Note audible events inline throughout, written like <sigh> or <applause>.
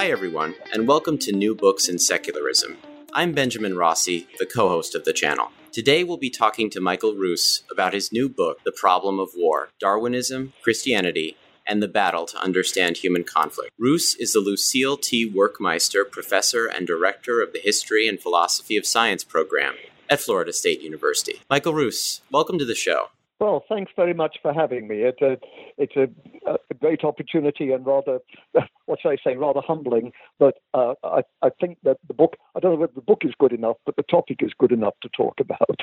Hi, everyone, and welcome to New Books in Secularism. I'm Benjamin Rossi, the co host of the channel. Today, we'll be talking to Michael Ruse about his new book, The Problem of War Darwinism, Christianity, and the Battle to Understand Human Conflict. Ruse is the Lucyle T. Werkmeister Professor and Director of the History and Philosophy of Science program at Florida State University. Michael Ruse, welcome to the show. Well, thanks very much for having me. It's a, it's a, a great opportunity and rather, <laughs> what should I say, rather humbling. But uh, I, I think that the book, I don't know whether the book is good enough, but the topic is good enough to talk about.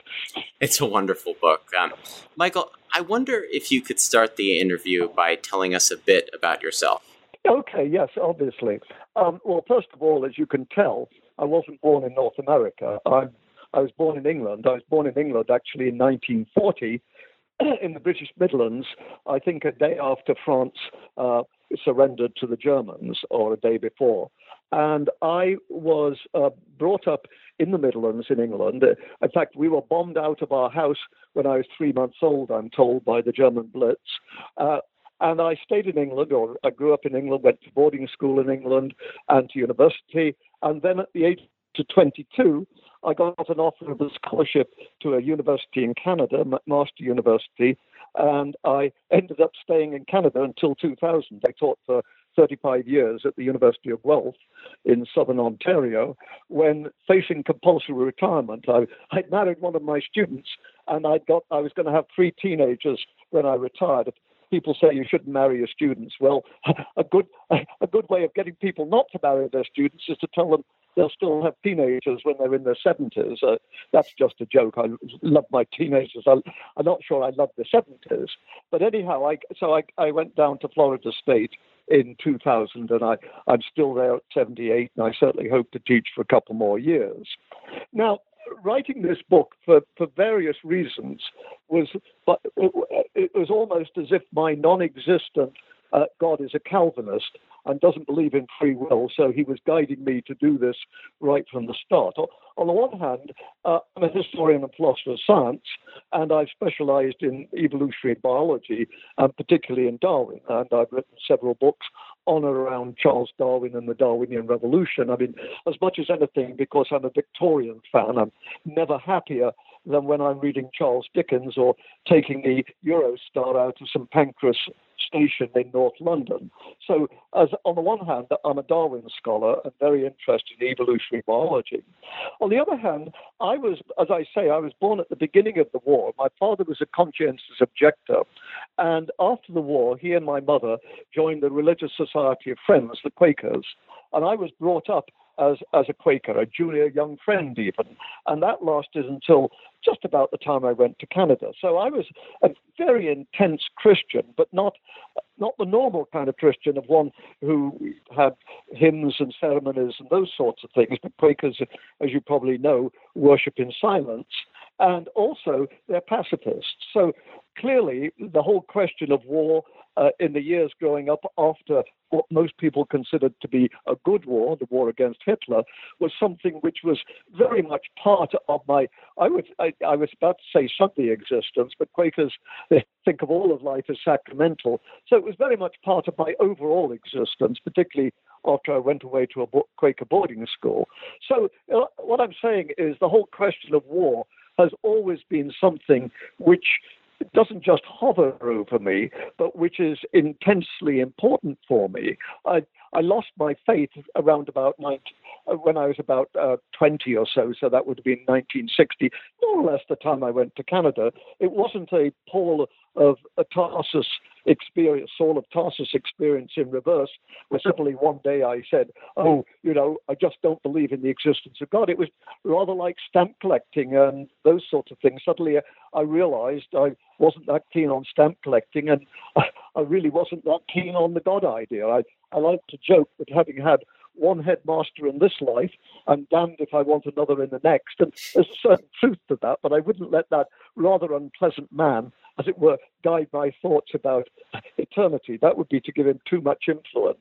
It's a wonderful book. Um, Michael, I wonder if you could start the interview by telling us a bit about yourself. Okay, yes, obviously. Um, well, first of all, as you can tell, I wasn't born in North America. I, I was born in England. I was born in England actually in 1940 <clears throat> in the British Midlands, I think a day after France uh, surrendered to the Germans, or a day before. And I was uh, brought up in the Midlands in England. In fact, we were bombed out of our house when I was three months old, I'm told, by the German Blitz. Uh, and I stayed in England, or I grew up in England, went to boarding school in England and to university. And then at the age of 22, I got an offer of a scholarship to a university in Canada, McMaster University, and I ended up staying in Canada until 2000. I taught for 35 years at the University of Guelph in southern Ontario. When facing compulsory retirement, I, I'd married one of my students, and I got I was going to have three teenagers when I retired people say you shouldn't marry your students. Well, <laughs> a good a good way of getting people not to marry their students is to tell them they'll still have teenagers when they're in their 70s. Uh, that's just a joke. I love my teenagers. I, am not sure I love the 70s. But anyhow, I, so I, I went down to Florida State in 2000, and I, I'm still there at 78, and I certainly hope to teach for a couple more years. Now, writing this book for, for various reasons was, but it was almost as if my non-existent uh, God is a Calvinist and doesn't believe in free will, so he was guiding me to do this right from the start. On the one hand, uh, I'm a historian and philosopher of science, and I've specialized in evolutionary biology, and particularly in Darwin, and I've written several books on and around Charles Darwin and the Darwinian Revolution. I mean, as much as anything, because I'm a Victorian fan, I'm never happier than when I'm reading Charles Dickens or taking the Eurostar out of St Pancras station in North London. So, as on the one hand, I'm a Darwin scholar and very interested in evolutionary biology. On the other hand, I was, as I say, I was born at the beginning of the war. My father was a conscientious objector, and after the war, he and my mother joined the Religious Society of Friends, the Quakers, and I was brought up as, as a Quaker, a junior young friend even. And that lasted until just about the time I went to Canada. So I was a very intense Christian, but not not the normal kind of Christian of one who had hymns and ceremonies and those sorts of things. But Quakers, as you probably know, worship in silence. And also, they're pacifists. So clearly, the whole question of war uh, in the years growing up after what most people considered to be a good war, the war against Hitler, was something which was very much part of my, I, would, I, I was about to say Sunday existence, but Quakers they think of all of life as sacramental. So it was very much part of my overall existence, particularly after I went away to a Quaker boarding school. So uh, what I'm saying is the whole question of war has always been something which doesn't just hover over me, but which is intensely important for me. I, I lost my faith around about 19, uh, when I was about uh, 20 or so, so that would have been 1960, more or less the time I went to Canada. It wasn't a Paul of a Tarsus experience, Saul of Tarsus experience in reverse, where suddenly one day I said, Oh, you know, I just don't believe in the existence of God. It was rather like stamp collecting and those sorts of things. Suddenly I realized I wasn't that keen on stamp collecting and <laughs> I really wasn't that keen on the God idea. I, I like to joke that having had one headmaster in this life, I'm damned if I want another in the next. And there's a certain truth to that, but I wouldn't let that rather unpleasant man, as it were, guide my thoughts about <laughs> eternity. That would be to give him too much influence.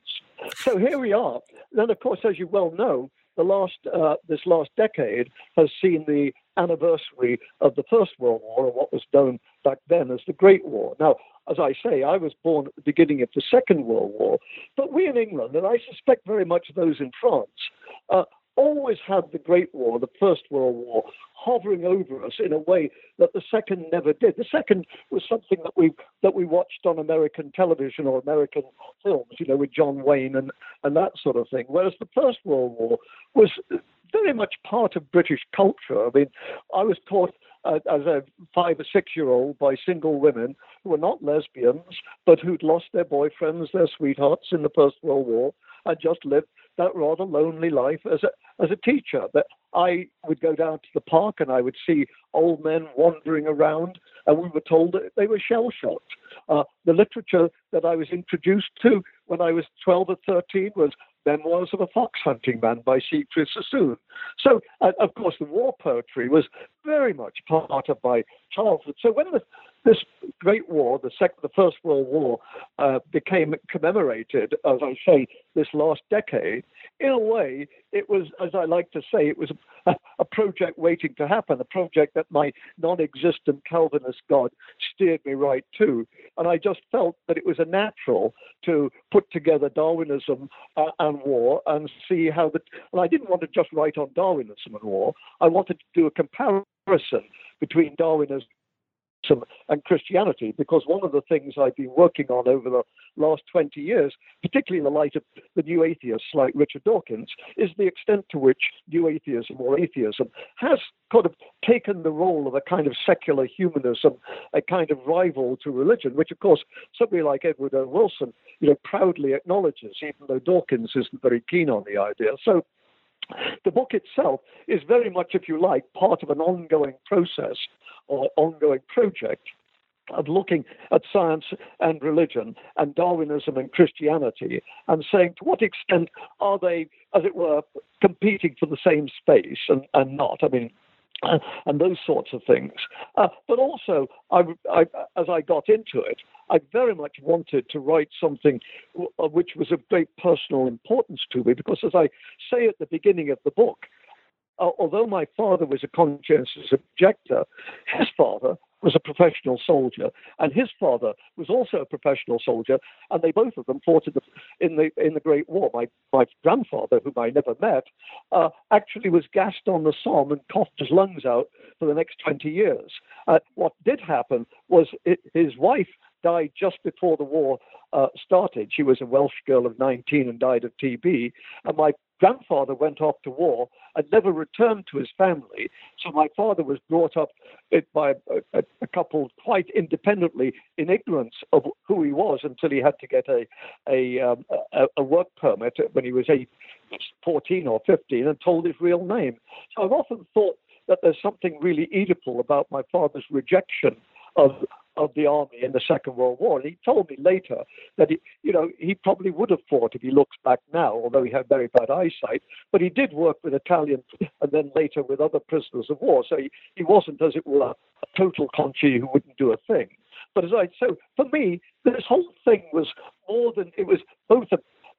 So here we are. Then, of course, as you well know, the last uh, this last decade has seen the anniversary of the First World War, or what was known back then as the Great War. Now, as I say, I was born at the beginning of the Second World War, but we in England, and I suspect very much those in France, uh, always had the Great War, the First World War, hovering over us in a way that the Second never did. The Second was something that we that we watched on American television or American films, you know, with John Wayne and and that sort of thing. Whereas the First World War was very much part of British culture. I mean, I was taught as a five or six year old by single women who were not lesbians, but who'd lost their boyfriends, their sweethearts in the First World War, and just lived that rather lonely life as a, as a teacher. That I would go down to the park and I would see old men wandering around, and we were told that they were shell shocked. Uh, the literature that I was introduced to when I was 12 or 13 was Memoirs of a Fox Hunting Man by Siegfried Sassoon. So, uh, of course, the war poetry was very much part of my childhood. So when the, this Great War, the the First World War, uh, became commemorated, as I say, this last decade, in a way, it was, as I like to say, it was a, a project waiting to happen, a project that my non-existent Calvinist God steered me right to, and I just felt that it was a natural to put together Darwinism uh, and war and see how the. And I didn't want to just write on Darwinism and war. I wanted to do a comparison between Darwinism and Christianity, because one of the things I've been working on over the last 20 years, particularly in the light of the new atheists like Richard Dawkins, is the extent to which new atheism or atheism has kind of taken the role of a kind of secular humanism, a kind of rival to religion, which of course somebody like Edward O. Wilson, you know, proudly acknowledges, even though Dawkins isn't very keen on the idea. So the book itself is very much, if you like, part of an ongoing process or ongoing project of looking at science and religion and Darwinism and Christianity and saying to what extent are they, as it were, competing for the same space and, and not. I mean, uh, and those sorts of things. Uh, but also, I, I, as I got into it, I very much wanted to write something w- uh, which was of great personal importance to me, because as I say at the beginning of the book, uh, although my father was a conscientious objector, his father was a professional soldier, and his father was also a professional soldier, and they both of them fought in the in the in the Great War. My my grandfather, whom I never met, uh, actually was gassed on the Somme and coughed his lungs out for the next 20 years. Uh, what did happen was it, his wife died just before the war uh, started. She was a Welsh girl of 19 and died of TB. And my grandfather went off to war and never returned to his family. So my father was brought up by a, a, couple quite independently in ignorance of who he was until he had to get a a, um, a, a work permit when he was eight, 14 or 15 and told his real name. So I've often thought that there's something really Oedipal about my father's rejection of of the army in the Second World War. And he told me later that he, you know, he probably would have fought if he looks back now, although he had very bad eyesight. But he did work with Italian and then later with other prisoners of war. So he, he wasn't, as it were, a total conchi who wouldn't do a thing. But as I so for me, this whole thing was more than it was both a,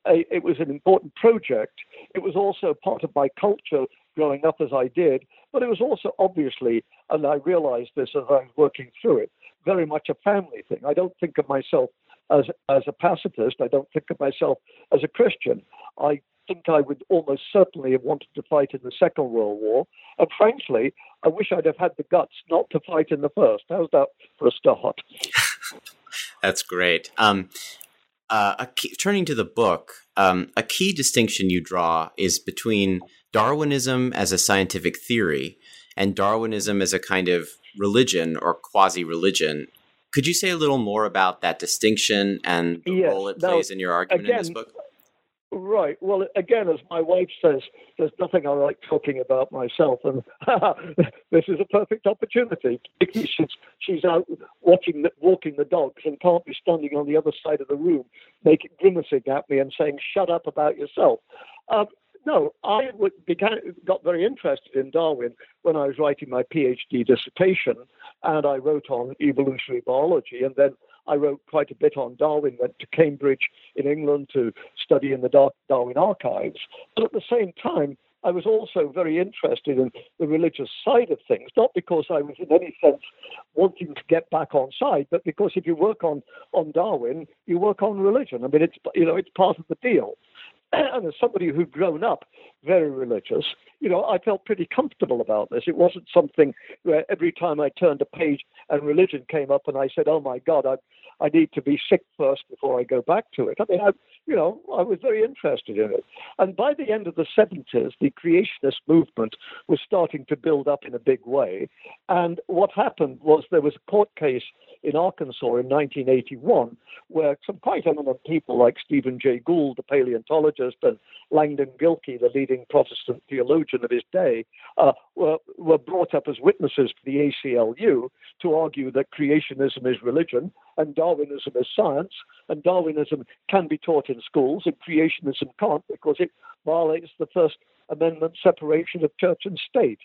a it was an important project. It was also part of my culture growing up as I did, but it was also obviously, and I realized this as I was working through it, very much a family thing. I don't think of myself as as a pacifist. I don't think of myself as a Christian. I think I would almost certainly have wanted to fight in the Second World War. And frankly, I wish I'd have had the guts not to fight in the first. How's that for a start? <laughs> That's great. Um, uh, key, turning to the book, um, a key distinction you draw is between Darwinism as a scientific theory and Darwinism as a kind of religion or quasi religion. Could you say a little more about that distinction and the yes. role it now, plays in your argument again, in this book? Right. Well, again, as my wife says, there's nothing I like talking about myself, and <laughs> this is a perfect opportunity. <laughs> She's, she's out watching, the, walking the dogs, and can't be standing on the other side of the room, making grimacing at me and saying, "Shut up about yourself." Um, no, I began, got very interested in Darwin when I was writing my PhD dissertation, and I wrote on evolutionary biology, and then I wrote quite a bit on Darwin, went to Cambridge in England to study in the Darwin archives. But at the same time, I was also very interested in the religious side of things, not because I was in any sense wanting to get back on side, but because if you work on, on Darwin, you work on religion. I mean, it's, you know, it's part of the deal. <clears throat> And as somebody who'd grown up very religious, you know, I felt pretty comfortable about this. It wasn't something where every time I turned a page and religion came up and I said, oh my God, I, I need to be sick first before I go back to it. I mean, I, you know, I was very interested in it. And by the end of the 70s, the creationist movement was starting to build up in a big way. And what happened was there was a court case in Arkansas in 1981 where some quite eminent people like Stephen Jay Gould, the paleontologist, and Langdon Gilkey, the leading Protestant theologian of his day, uh, were, were brought up as witnesses for the ACLU to argue that creationism is religion and Darwinism is science, and Darwinism can be taught in schools, and creationism can't because it violates the First Amendment separation of church and state.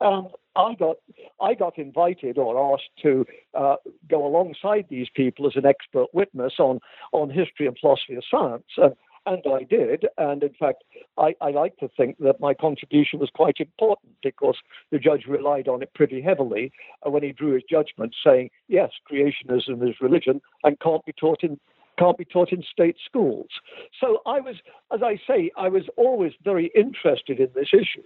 And I got I got invited or asked to uh, go alongside these people as an expert witness on on history and philosophy of science. And and I did. And in fact, I, I, like to think that my contribution was quite important because the judge relied on it pretty heavily when he drew his judgment, saying, yes, creationism is religion and can't be taught in can't be taught in state schools. So I was, as I say, I was always very interested in this issue.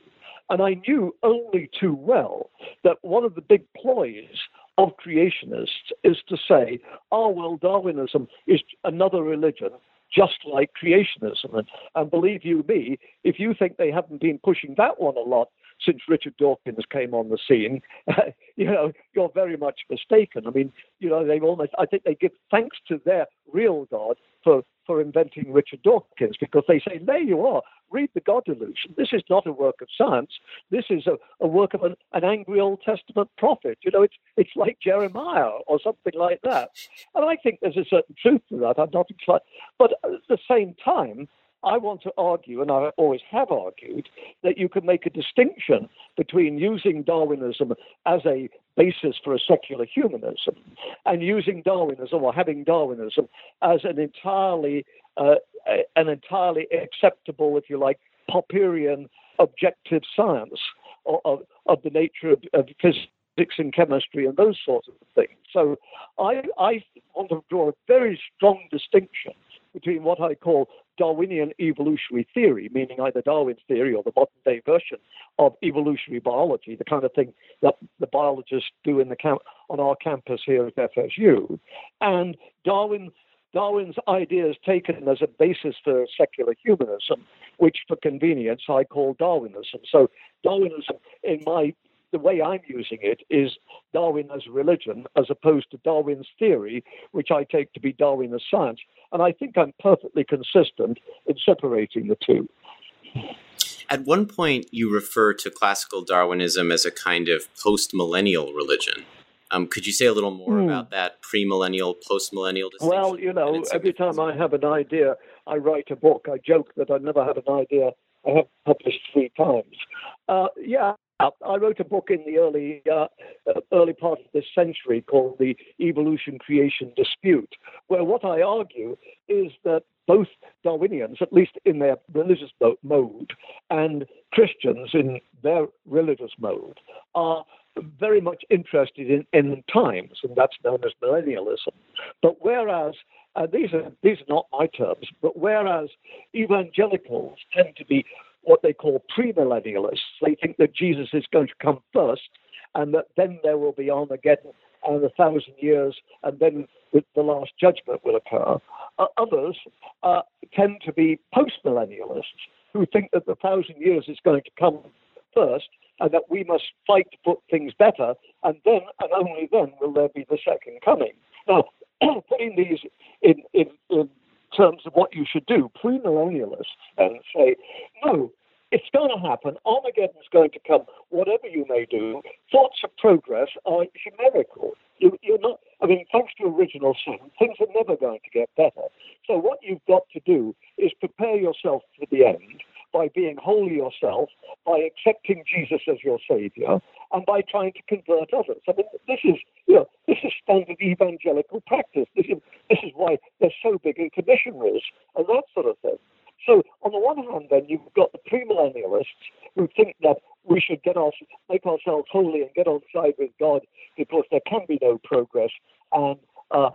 And I knew only too well that one of the big ploys of creationists is to say, oh, well, Darwinism is another religion just like creationism. And, and believe you me, if you think they haven't been pushing that one a lot since Richard Dawkins came on the scene, <laughs> you know, you're very much mistaken. I mean, you know, they almost, I think they give thanks to their real God for, for inventing Richard Dawkins because they say, there you are, read the God Delusion. This is not a work of science. This is a, a work of an, an, angry Old Testament prophet. You know, it's, it's like Jeremiah or something like that. And I think there's a certain truth to that. I'm not inclined. But at the same time, I want to argue, and I always have argued, that you can make a distinction between using Darwinism as a basis for a secular humanism and using Darwinism or having Darwinism as an entirely uh, an entirely acceptable, if you like, Popperian objective science of, of, the nature of, of physics and chemistry and those sorts of things. So I, I want to draw a very strong distinction between what I call Darwinian evolutionary theory, meaning either Darwin's theory or the modern day version of evolutionary biology, the kind of thing that the biologists do in the camp on our campus here at FSU, and Darwin Darwin's ideas taken as a basis for secular humanism, which for convenience I call Darwinism. So Darwinism, in my the way I'm using it is Darwin as religion as opposed to Darwin's theory, which I take to be Darwin as science. And I think I'm perfectly consistent in separating the two. At one point, you refer to classical Darwinism as a kind of post millennial religion. Um, could you say a little more hmm. about that pre-millennial, post-millennial distinction? Well, you know, every time I have an idea, I write a book. I joke that I never had an idea. I have published three times. Uh, yeah, I wrote a book in the early uh, uh, early part of this century called the Evolution Creation Dispute, where what I argue is that both Darwinians, at least in their religious mode, and Christians in their religious mode, are very much interested in end times, and that's known as millennialism. But whereas uh, these are these are not my terms, but whereas evangelicals tend to be what they call premillennialists, they think that Jesus is going to come first, and that then there will be Armageddon and a thousand years, and then the last judgment will occur. Uh, others uh, tend to be postmillennialists who think that the thousand years is going to come first, and that we must fight to put things better, and then and only then will there be the second coming. Now, <clears throat> putting these in, in, in terms of what you should do. Premillennialists and say, no, it's going to happen. Armageddon's going to come. Whatever you may do, thoughts of progress are chimerical. You, you're not. I mean, thanks to original sin, things are never going to get better. So what you've got to do is prepare yourself for the end by being wholly yourself, by accepting Jesus as your Savior, and by trying to convert others. I mean, this is, you know, this is standard evangelical practice. This is, this is why they're so big into missionaries and that sort of thing. So, on the one hand, then you've got the premillennialists who think that we should get our, make ourselves holy and get on side with God because there can be no progress, and uh,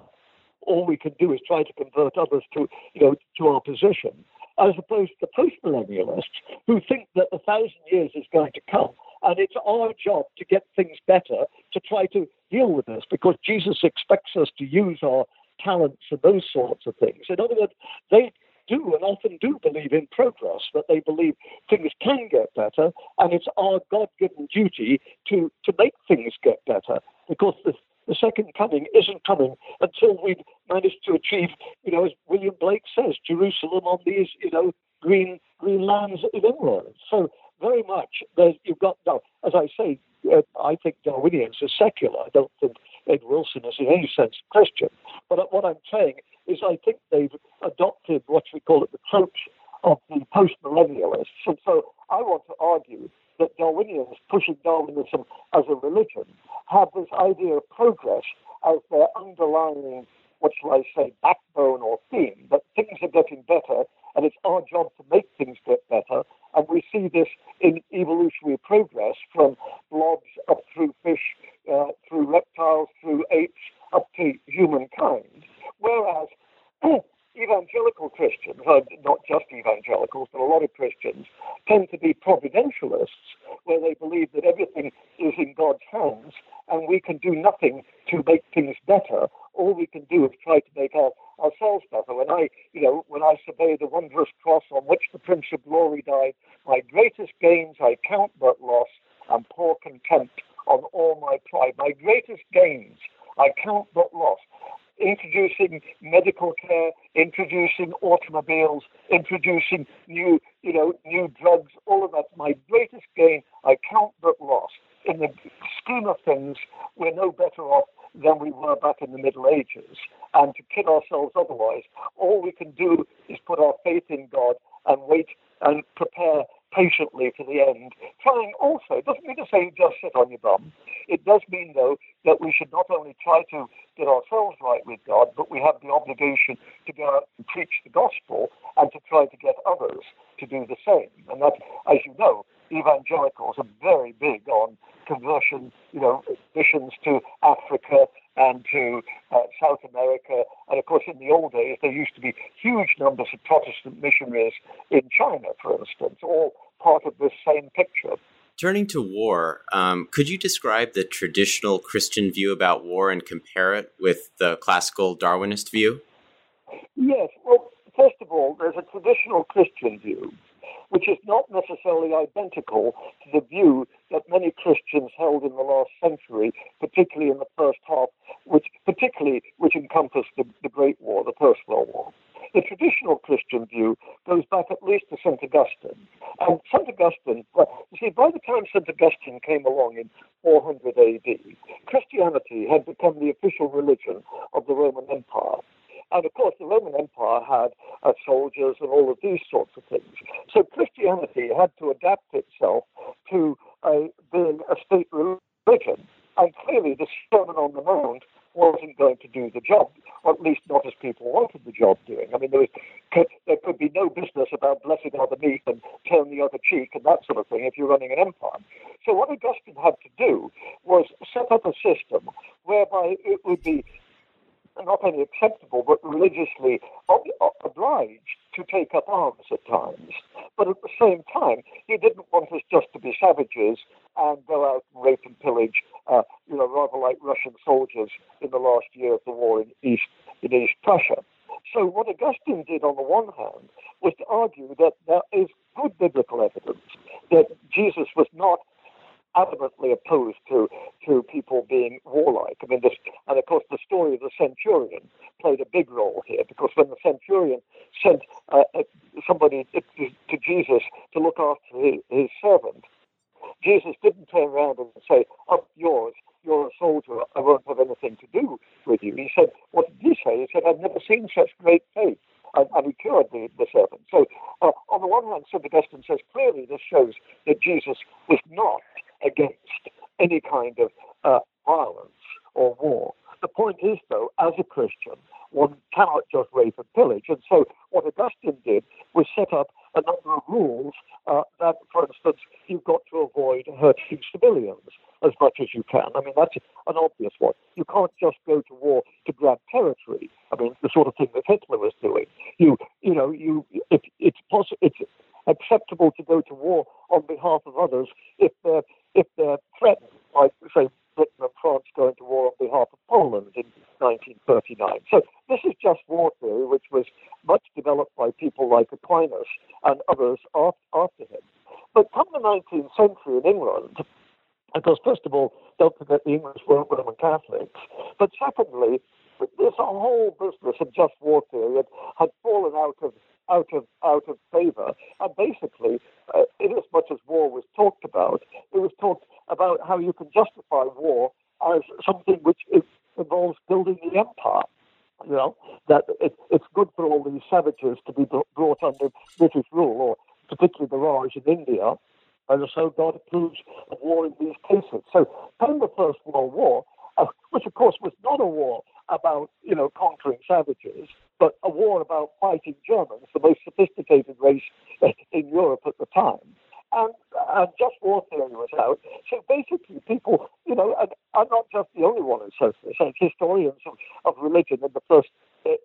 all we can do is try to convert others to, you know, to our position as opposed to postmillennialists who think that a thousand years is going to come and it's our job to get things better to try to deal with this because Jesus expects us to use our talents and those sorts of things. In other words, they do and often do believe in progress, that they believe things can get better, and it's our God given duty to, to make things get better because the, the second coming isn't coming until we've managed to achieve, you know, as William Blake says, Jerusalem on these, you know, green green lands in England. So very much you've got now, as I say, uh, I think Darwinians are secular. I don't think Ed Wilson is in any sense Christian. But what I'm saying is I think they've adopted what we call it the tropes of the post-millennialists. And so I want to argue that Darwinians pushing Darwinism as a religion have this idea of progress as their underlying, what shall I say, backbone or theme, that things are getting better and it's our job to make things get better. And we see this in evolutionary progress from blobs up through fish, uh, through reptiles, through apes, up to humankind. Whereas <clears throat> evangelical Christians, uh, not just evangelicals, but a lot of Christians, tend to be providentialists, where they believe that everything is in God's hands and we can do nothing to make things better. All we can do is try to make our, ourselves better. When I, you know, when I survey the wondrous cross on which the Prince of Glory died, my greatest gains I count but loss and pour contempt on all my pride. My greatest gains I count but loss introducing medical care, introducing automobiles, introducing new, you know, new drugs, all of that's my greatest gain. I count but loss. In the scheme of things, we're no better off than we were back in the Middle Ages. And to kid ourselves otherwise, all we can do is put our faith in God and wait and prepare patiently to the end, trying also, it doesn't mean to say you just sit on your bum. It does mean, though, that we should not only try to get ourselves right with God, but we have the obligation to go out and preach the gospel and to try to get others to do the same. And that, as you know, evangelicals are very big on conversion, you know, missions to Africa and to uh, South America. And of course, in the old days, there used to be huge numbers of Protestant missionaries in China, for instance, all part of this same picture. Turning to war, um, could you describe the traditional Christian view about war and compare it with the classical Darwinist view? Yes. Well, first of all, there's a traditional Christian view, which is not necessarily identical to the view that many Christians held in the last century, particularly in the first half, which particularly which encompassed the, the Great War, the First World War. The traditional Christian view goes back at least to St. Augustine. And St. Augustine, you see, by the time St. Augustine came along in 400 AD, Christianity had become the official religion of the Roman Empire. And of course, the Roman Empire had uh, soldiers and all of these sorts of things. So Christianity had to adapt itself to a, being a state religion. And clearly, the Sermon on the Mount wasn't going to do the job, or at least not as people wanted the job doing. I mean, there, was, could, there could be no business about blessed are the meek and turn the other cheek and that sort of thing if you're running an empire. So what Augustine had to do was set up a system whereby it would be not only acceptable but religiously obliged to take up arms at times. But at the same time, he didn't want us just to be savages and go out and rape and pillage, uh, you know, rather like Russian soldiers in the last year of the war in East in East Prussia. So what Augustine did on the one hand was to argue that there is good biblical evidence that Jesus was not adamantly opposed to to people being warlike. I mean, this, and of course, the story of the centurion played a big role here because when the centurion sent uh, uh somebody to, to, Jesus to look after his, his servant. Jesus didn't turn around and say, "Up yours, you're a soldier. I won't have anything to do with you." He said, "What did he say?" He said, "I've never seen such great faith." And, and he cured the, the servant. So, uh, on the one hand, St. Augustine says clearly this shows that Jesus was not against any kind of uh, violence or war. The point is, though, as a Christian, one cannot just rape and pillage. And so, what Augustine did was set up a number of rules uh, that, for instance, you've got to avoid hurting civilians as much as you can. I mean, that's an obvious one. You can't just go to war to grab territory. I mean, the sort of thing that Hitler was doing. You, you know, you, if it's possible, it's acceptable to go to war on behalf of others if they're if they're threatened, like say Britain and France going to war on behalf of Poland in 1939. So this is just war theory, which was much developed by people like Aquinas and others after him. But come the 19th century in England, because first of all, don't forget the English weren't Roman Catholics, but secondly, this whole business of just war theory had fallen out of out of out of favour. And basically, uh, in as much as war was talked about, it was talked about how you can justify war as something which involves building the empire. You know that it, it's good for all these savages to be brought under British rule, or particularly the Raj in India, and so God approves of war in these cases. So, during the First World War, which of course was not a war about you know conquering savages, but a war about fighting Germans, the most sophisticated race in Europe at the time. And, and just war theory was out. So basically, people, you know, and I'm not just the only one who says this. Historians of, of religion in the first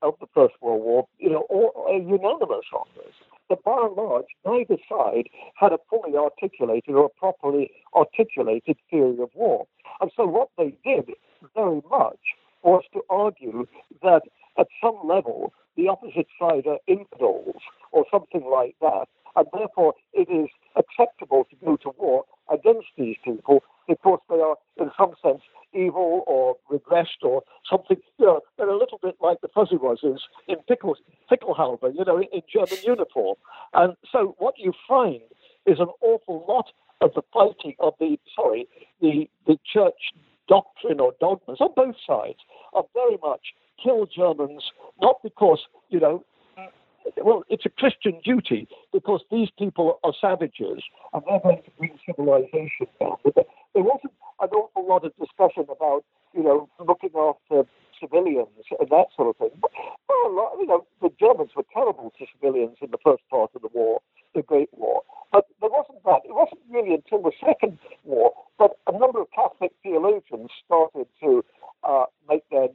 of the First World War, you know, all, are unanimous on this. But by and large, neither side had a fully articulated or properly articulated theory of war. And so what they did very much was to argue that at some level the opposite side are infidels or something like that, and therefore it is acceptable to go to war against these people because they are, in some sense, evil or regressed or something. You know, they're a little bit like the Fuzzy Wuzzes in Pickle, Pickelhaube, you know, in, in German uniform. And so what you find is an awful lot of the fighting of the, sorry, the, the church doctrine or dogmas on both sides are very much kill Germans, not because, you know, well, it's a Christian duty because these people are savages and they're going to bring civilization down. But there wasn't an awful lot of discussion about, you know, looking after civilians and that sort of thing. Well, you know, the Germans were terrible to civilians in the first part of the war, the Great War. But there wasn't that. It wasn't really until the Second War that a number of Catholic theologians started to uh, make their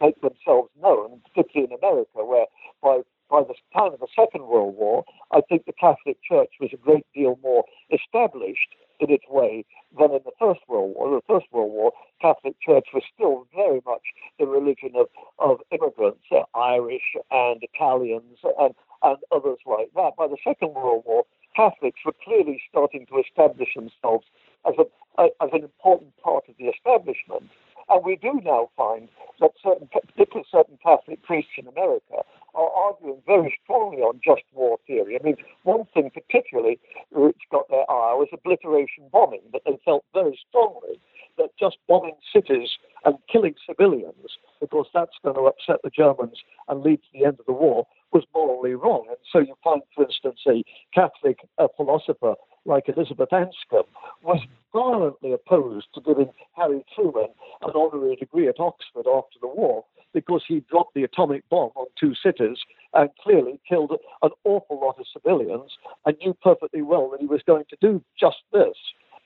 make themselves known, particularly in America, where by by the time of the Second World War, I think the Catholic Church was a great deal more established in its way than in the First World War. In the First World War, Catholic Church was still very much the religion of, of immigrants, uh, Irish and Italians and, and others like that. By the Second World War, Catholics were clearly starting to establish themselves as, a, as an important part of the establishment. And we do now find that certain, particularly certain Catholic priests in America, are arguing very strongly on just war theory. I mean, one thing particularly which got their eye was obliteration bombing, that they felt very strongly that just bombing cities and killing civilians, because that's going to upset the Germans and lead to the end of the war, was morally wrong. And so you find, for instance, a Catholic a philosopher like Elizabeth Anscombe was violently opposed to giving Harry Truman an honorary degree at Oxford after the war because he dropped the atomic bomb on two cities and clearly killed an awful lot of civilians and knew perfectly well that he was going to do just this.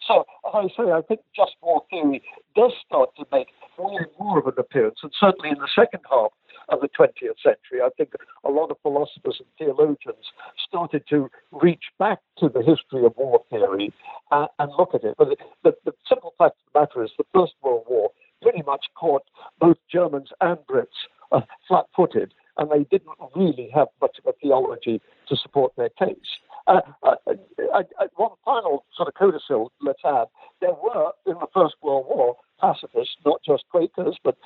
So, as I say, I think just war theory does start to make more and more of an appearance, and certainly in the second half of the 20th century. I think a lot of philosophers and theologians started to reach back to the history of war theory uh, and look at it. But the, the simple fact of the matter is the First World War pretty much caught both Germans and Brits uh, flat footed, and they didn't really have much of a theology to support their case. Uh, uh, uh, uh one final sort of codicil, let's add, there were in the First World War pacifists, not just Quakers, but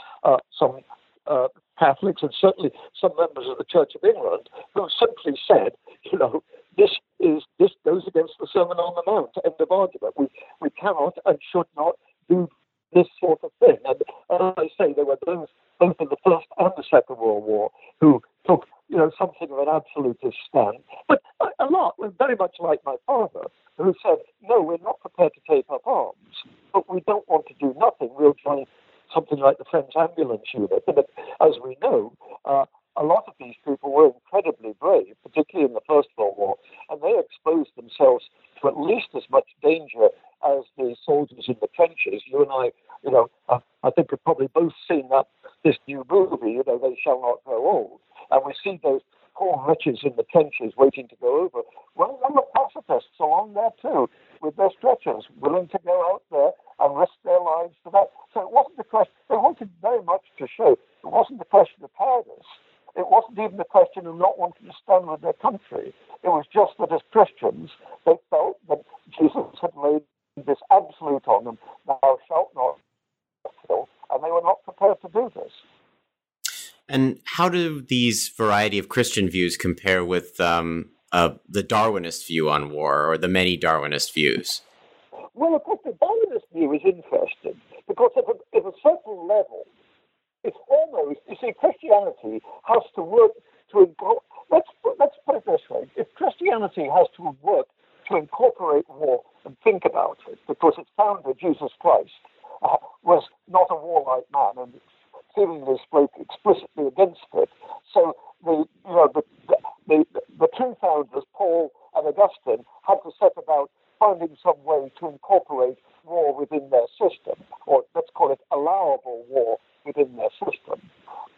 some uh, Catholics and certainly some members of the Church of England who simply said, you know, this is this goes against the Sermon on the Mount. End of argument. We we cannot and should not do this sort of thing. And as I say, there were those both in the First and the Second World War who took you know something of an absolutist stand, but a, lot lot very much like my father, who said, no, we're not prepared to take up arms, but we don't want to do nothing. We'll join something like the French ambulance unit. But as we know, uh, a lot of these people were incredibly brave, particularly in the First World War, and they exposed themselves to at least as much danger as the soldiers in the trenches. You and I, you know, uh, I think have probably both seen that this new movie, you know, They Shall Not Grow Old, and we see those poor wretches in the trenches waiting to go over. Well, there were pacifists along there too, with their stretchers, willing to go out there and risk their lives for that. So it wasn't a question. They wanted very much to show it wasn't a question of cowardice. It wasn't even a question of not wanting to stand with their country. It was just that as Christians, they felt that Jesus had laid this absolute on them, thou shalt not kill, and they were not prepared to do this. And how do these variety of Christian views compare with um, uh, the Darwinist view on war or the many Darwinist views? Well, of course, the Darwinist view is interesting because at a, at a certain level, it's almost, you see, Christianity has to work to, let's, let's put it this way. If Christianity has to work to incorporate war and think about it, because its founder, Jesus Christ, uh, was not a warlike man and seemingly spoke explicitly against it. So the, you know, the, the, the, two founders, Paul and Augustine, had to set about finding some way to incorporate war within their system, or let's call it allowable war within their system.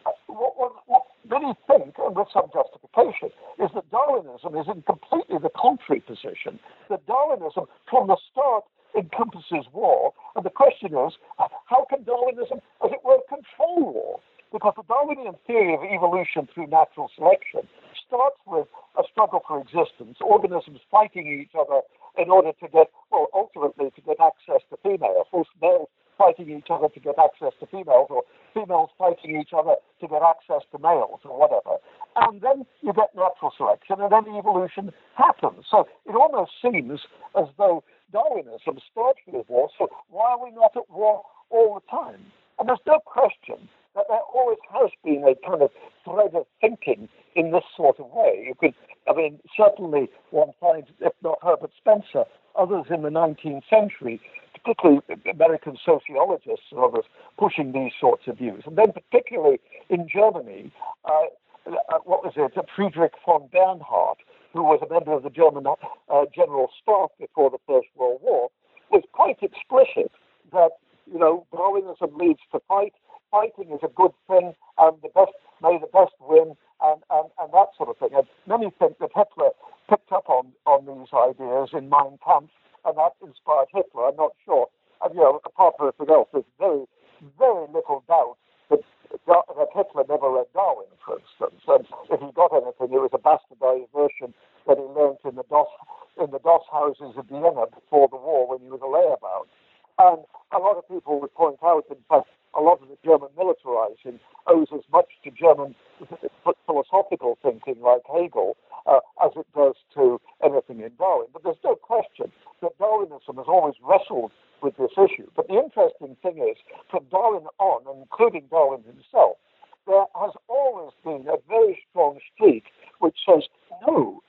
Uh, what, what, what many think, and with some justification, is that Darwinism is in completely the contrary position. That Darwinism, from the start, encompasses war, and the question is, uh, how can Darwinism, as it were, control war? Because the Darwinian theory of evolution through natural selection starts with a struggle for existence, organisms fighting each other in order to get, well, ultimately to get access to females, or males fighting each other to get access to females, or females fighting each other to get access to males, or whatever. And then you get natural selection, and then evolution happens. So it almost seems as though Darwinism starts with war, so why are we not at war all the time? And there's no question that there always has been a kind of thread of thinking in this sort of way. You could, I mean, certainly one finds, if not Herbert Spencer, others in the 19th century, particularly American sociologists and others, pushing these sorts of views. And then, particularly in Germany, uh, uh what was it, Friedrich von Bernhard, who was a member of the German uh, General Staff before the First World War, was quite explicit that, you know, Darwinism leads to fight, fighting is a good thing, and the best may the best win, and, and, and that sort of thing. And many think that Hitler picked up on, on these ideas in Mein Kampf, and that inspired Hitler. I'm not sure. And, you know, apart from everything else, there's very, very little doubt that, that Hitler never read Darwin, for instance. And if he got anything, it was a bastardized version that he learnt in the doss, in the doss houses of Vienna before the war when he was a layabout. And a lot of people would point out, in fact, a lot of the German militarizing owes as much to German philosophical thinking like Hegel uh, as it does to anything in Darwin. But there's no question that Darwinism has always wrestled with this issue. But the interesting thing is, from Darwin on, including Darwin himself, there has always been a very strong streak which says, no,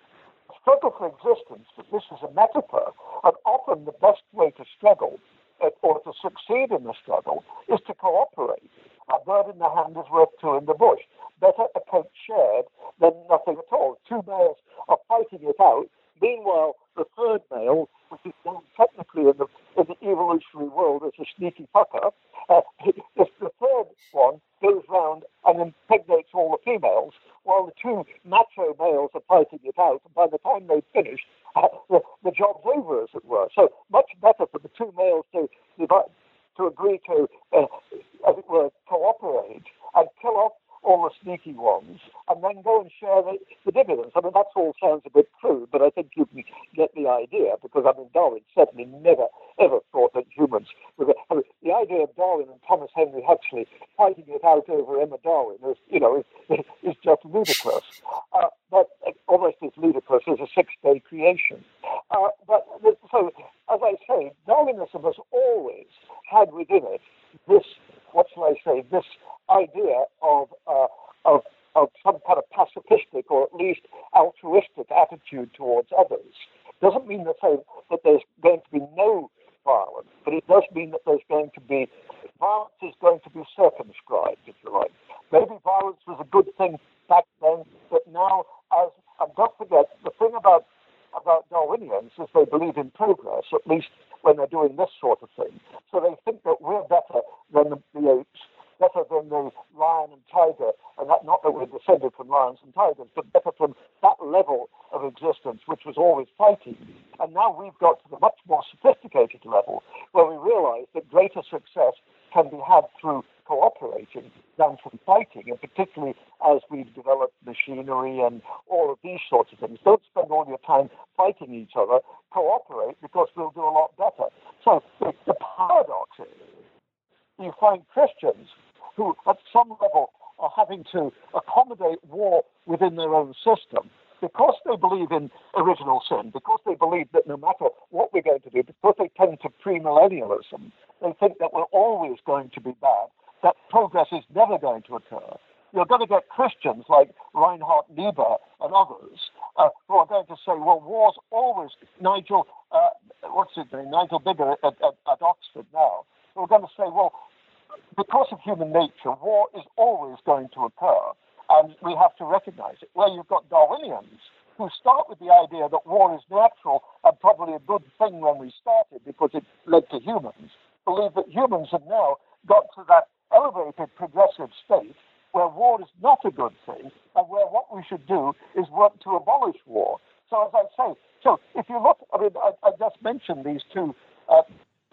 struggle for existence, but this is a metaphor, and often the best way to struggle uh, or to succeed in the struggle is to cooperate. A bird in the hand is worth two in the bush. Better a coat shared than nothing at all. Two males are fighting it out. Meanwhile, the third male, which is known technically in the, in the evolutionary world as a sneaky fucker, uh, the, the third one goes round and impregnates all the females, while the two macho males are fighting it out. And by the time they've finished, uh, the, the job's over, as it were. So much better for the two males to to agree to, uh, as it were, cooperate and kill off all the sneaky ones, and then go and share the, the dividends. I mean, that all sounds a bit crude, but I think you can get the idea because, I mean, Darwin certainly never, ever thought that humans were. I mean, the idea of Darwin and Thomas Henry Huxley fighting it out over Emma Darwin is, you know, is, <laughs> is just ludicrous. Uh, but almost as ludicrous as a six day creation. Uh, but so, as I say, Darwinism has always had within it this, what shall I say, this idea of, uh, of, of some kind of pacifistic or at least altruistic attitude towards others. Doesn't mean to say that there's going to be no violence, but it does mean that there's going to be violence is going to be circumscribed, if you like. Maybe violence was a good thing back then, but now, as and don't forget, the thing about about Darwinians is they believe in progress, at least when they're doing this sort of thing. So they think that we're better than the, the apes, better than the lion and tiger, and that, not that we're descended from lions and tigers, but better from that level of existence, which was always fighting. And now we've got to the much more sophisticated level where we realize that greater success can be had through cooperating than from fighting, and particularly as we've developed machinery and all of these sorts of things. Don't spend all your time fighting each other. Cooperate because we'll do a lot better. So the, the paradox is you find Christians who, at some level, are having to accommodate war within their own system because they believe in original sin, because they believe that no matter what we're going to do, because they tend to premillennialism, they think that we're always going to be bad, that progress is never going to occur. You're going to get Christians like Reinhold Niebuhr and others uh, who are going to say, well, war's always, Nigel, uh, what's his name, Nigel Biggar at, at, at Oxford now, who are going to say, well, because of human nature, war is always going to occur, and we have to recognize it. Where you've got Darwinians who start with the idea that war is natural and probably a good thing when we started because it led to humans, believe that humans have now got to that elevated progressive state where war is not a good thing and where what we should do is work to abolish war. So as I say, so if you look, I mean, I, I just mentioned these two uh,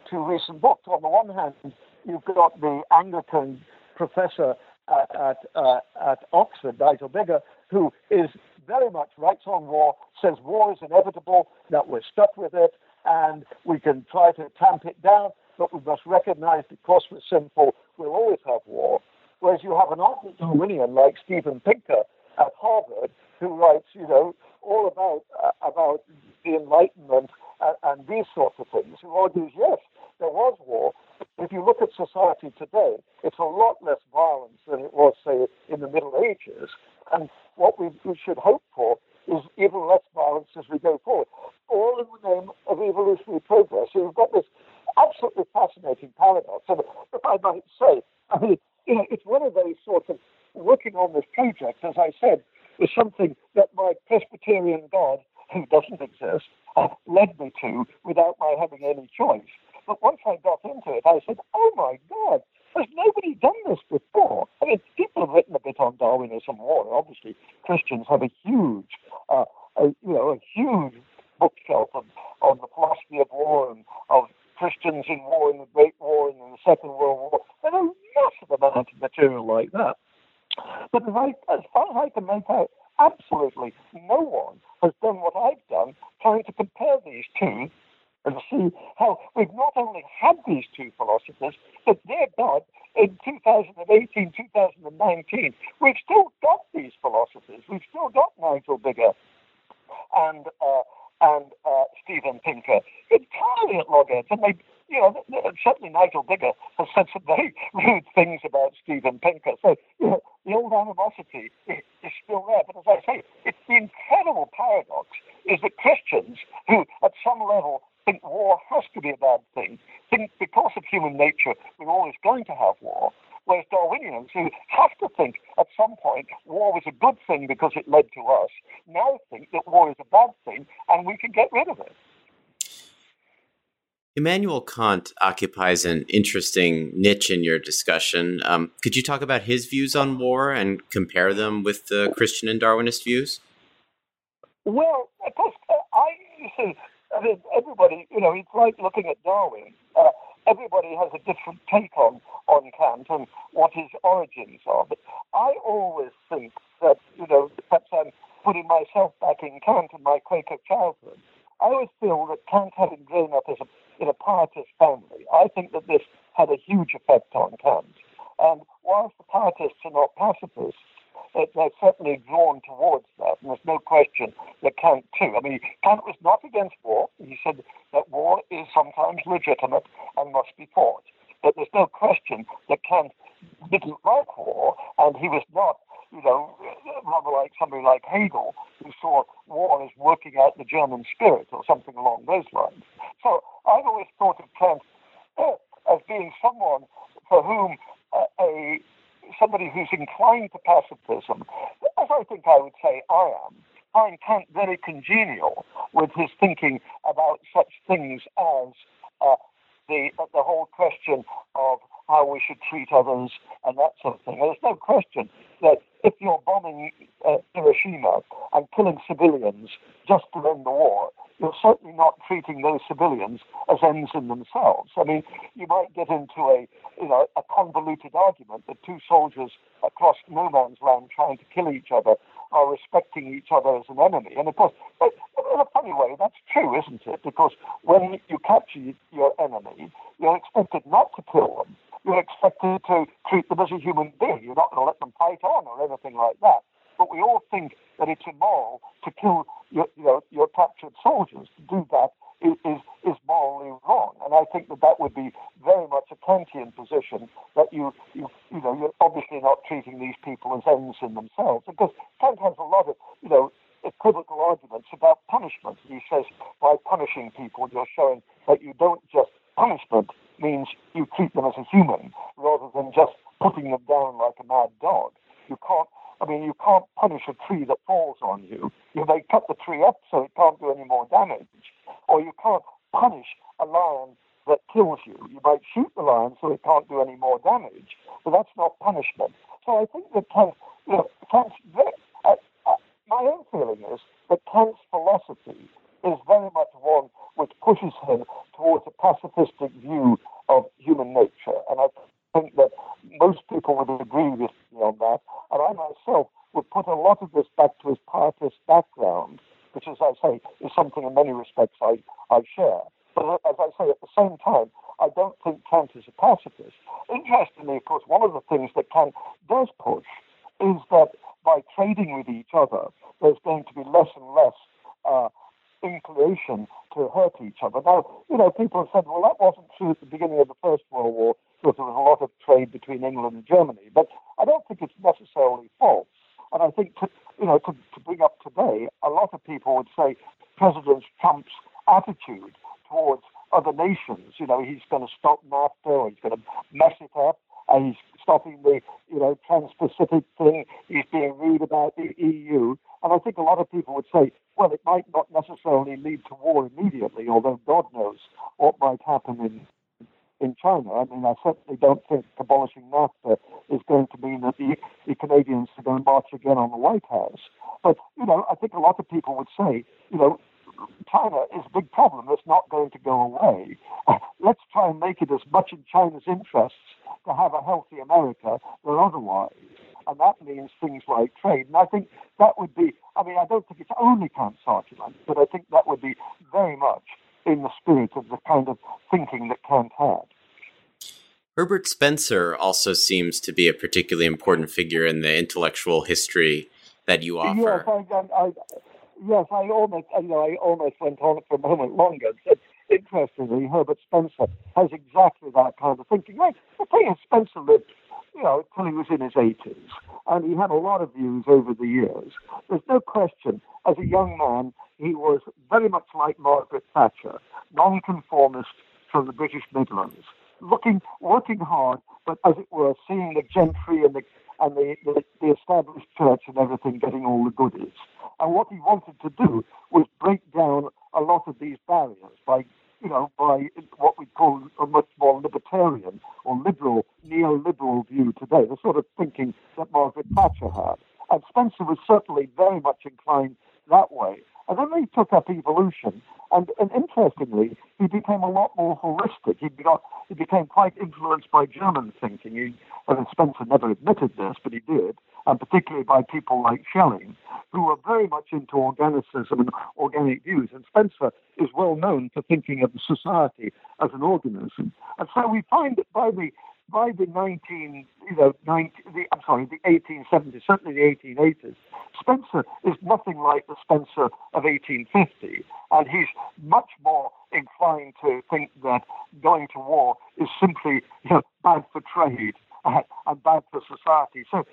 two recent books. On the one hand, you've got the Anglican professor at at, uh, at Oxford, Nigel Biggar, who is very much writes on war, says war is inevitable, that we're stuck with it, and we can try to tamp it down, but we must recognize because we're sinful, we'll always have war. Whereas you have an ardent Darwinian like Steven Pinker at Harvard, who writes, you know, all about uh, about the Enlightenment and, and these sorts of things, who argues, yes, there was war. If you look at society today, it's a lot less violence than it was, say, in the Middle Ages. And what we, we should hope for is even less violence as we go forward, all in the name of evolutionary progress. So you've got this absolutely fascinating paradox. And if I might say, I mean, you know, it's one of those sorts of working on this project, as I said, was something that my Presbyterian God, who doesn't exist, uh, led me to without my having any choice. But once I got into it, I said, oh my God, has nobody done this before? I mean, people have written a bit on Darwinism war. Obviously, Christians have a huge, uh, a, you know, a huge bookshelf on, on the philosophy of war and of Christians in war, in the Great War, and in the Second World War. There's a massive amount of material like that. But as, I, as far as I can make out, absolutely no one has done what I've done, trying to compare these two and see how we've not only had these two philosophers, but dear God, in 2018, 2019, we've still got these philosophers. We've still got Nigel Biggar and uh, and uh, Steven Pinker entirely at loggerheads. And they, you know, certainly Nigel Biggar has said some very <laughs> rude things about Steven Pinker. So, you know, the old animosity is still there. But as I say, it's the incredible paradox is that Christians who, at some level, think war has to be a bad thing, think because of human nature we're always going to have war, whereas Darwinians who have to think at some point war was a good thing because it led to us, now think that war is a bad thing and we can get rid of it. Immanuel Kant occupies an interesting niche in your discussion. Um, could you talk about his views on war and compare them with the Christian and Darwinist views? Well, of course, I I mean, everybody, you know, it's like looking at Darwin. Everybody has a different take on, on Kant and what his origins are. But I always think that, you know, perhaps I'm putting myself back in Kant and my Quaker childhood. I always feel that Kant, having grown up as a, in a pietist family, I think that this had a huge effect on Kant. And whilst the pietists are not pacifists, they're certainly drawn towards that, and there's no question that Kant too. I mean, Kant was not against war. He said that war is sometimes legitimate and must be fought. But there's no question that Kant didn't like war, and he was not, you know, rather like somebody like Hegel, who saw war as working out the German spirit or something along those lines. So I've always thought of Kant as being someone for whom uh, a somebody who's inclined to pacifism, as I think I would say I am, find Kant very congenial with his thinking about such things as uh, the the whole question of how we should treat others and that sort of thing. And there's no question that if you're bombing uh, Hiroshima and killing civilians just to end the war, you're certainly not treating those civilians as ends in themselves. I mean, you might get into a you know a convoluted argument that two soldiers across no man's land trying to kill each other are respecting each other as an enemy. And of course, in a funny way, that's true, isn't it? Because when you capture your enemy, you're expected not to kill them. You're expected to treat them as a human being. You're not going to let them fight on or anything like that. But we all think that it's immoral to kill your, you know, your captured soldiers. To do that is, is, morally wrong. And I think that that would be very much a Kantian position that you, you, you know, you're obviously not treating these people as ends in themselves. Because Kant has a lot of, you know, equivocal arguments about punishment. He says by punishing people, you're showing that you don't just punishment means you treat them as a human rather than just putting them down like a mad dog. You can't I mean, you can't punish a tree that falls on you. You may cut the tree up so it can't do any more damage. Or you can't punish a lion that kills you. You might shoot the lion so it can't do any more damage. But that's not punishment. So I think that Kant, you know, Kant's uh, uh, my own feeling is that Kant's philosophy is very much one which pushes him towards a pacifistic view of human nature. And I think that most people would agree with me on that. And I myself would put a lot of this back to his pietist background, which, as I say, is something in many respects I, I share. But as I say, at the same time, I don't think Kant is a pacifist. Interestingly, of course, one of the things that Kant does push is that by trading with each other, there's going to be less and less uh, inclination to hurt each other. Now, you know, people have said, well, that wasn't true at the beginning of the First World War because there was a lot of trade between England and Germany. But I don't think it's necessarily false. And I think, to, you know, to, to bring up today, a lot of people would say President Trump's attitude towards other nations, you know, he's going to stop NAFTA or he's going to mess it up. And he's stopping the, you know, Trans-Pacific thing. He's being rude about the EU. And I think a lot of people would say, well, it might not necessarily lead to war immediately, although God knows what might happen in in China. I mean, I certainly don't think abolishing NAFTA is going to mean that the, the Canadians are going to march again on the White House. But, you know, I think a lot of people would say, you know, China is a big problem that's not going to go away. <laughs> Let's try and make it as much in China's interests to have a healthy America than otherwise. And that means things like trade. And I think that would be, I mean, I don't think it's only Kant's argument, but I think that would be very much in the spirit of the kind of thinking that Kant had. Herbert Spencer also seems to be a particularly important figure in the intellectual history that you offer. Yes, I, um, I, yes, I almost, you know, I almost went on for a moment longer. But interestingly, Herbert Spencer has exactly that kind of thinking. Like, the thing is, Spencer lived, you know, till he was in his 80s, and he had a lot of views over the years. There's no question, as a young man, he was very much like Margaret Thatcher, nonconformist from the British Midlands looking, working hard, but as it were, seeing the gentry and the and the, the, the established church and everything getting all the goodies. And what he wanted to do was break down a lot of these barriers by, you know, by what we call a much more libertarian or liberal, neoliberal view today, the sort of thinking that Margaret Thatcher had. And Spencer was certainly very much inclined that way. And then they took up evolution, and, and interestingly, he became a lot more holistic. He, got, he became quite influenced by German thinking. He, and Spencer never admitted this, but he did, and particularly by people like Schelling, who were very much into organicism and organic views. And Spencer is well known for thinking of society as an organism. And so we find that by the by the 19, you know, 19, the, I'm sorry, the 1870s, certainly the 1880s, Spencer is nothing like the Spencer of 1850, and he's much more inclined to think that going to war is simply you know, bad for trade <laughs> and bad for society. So,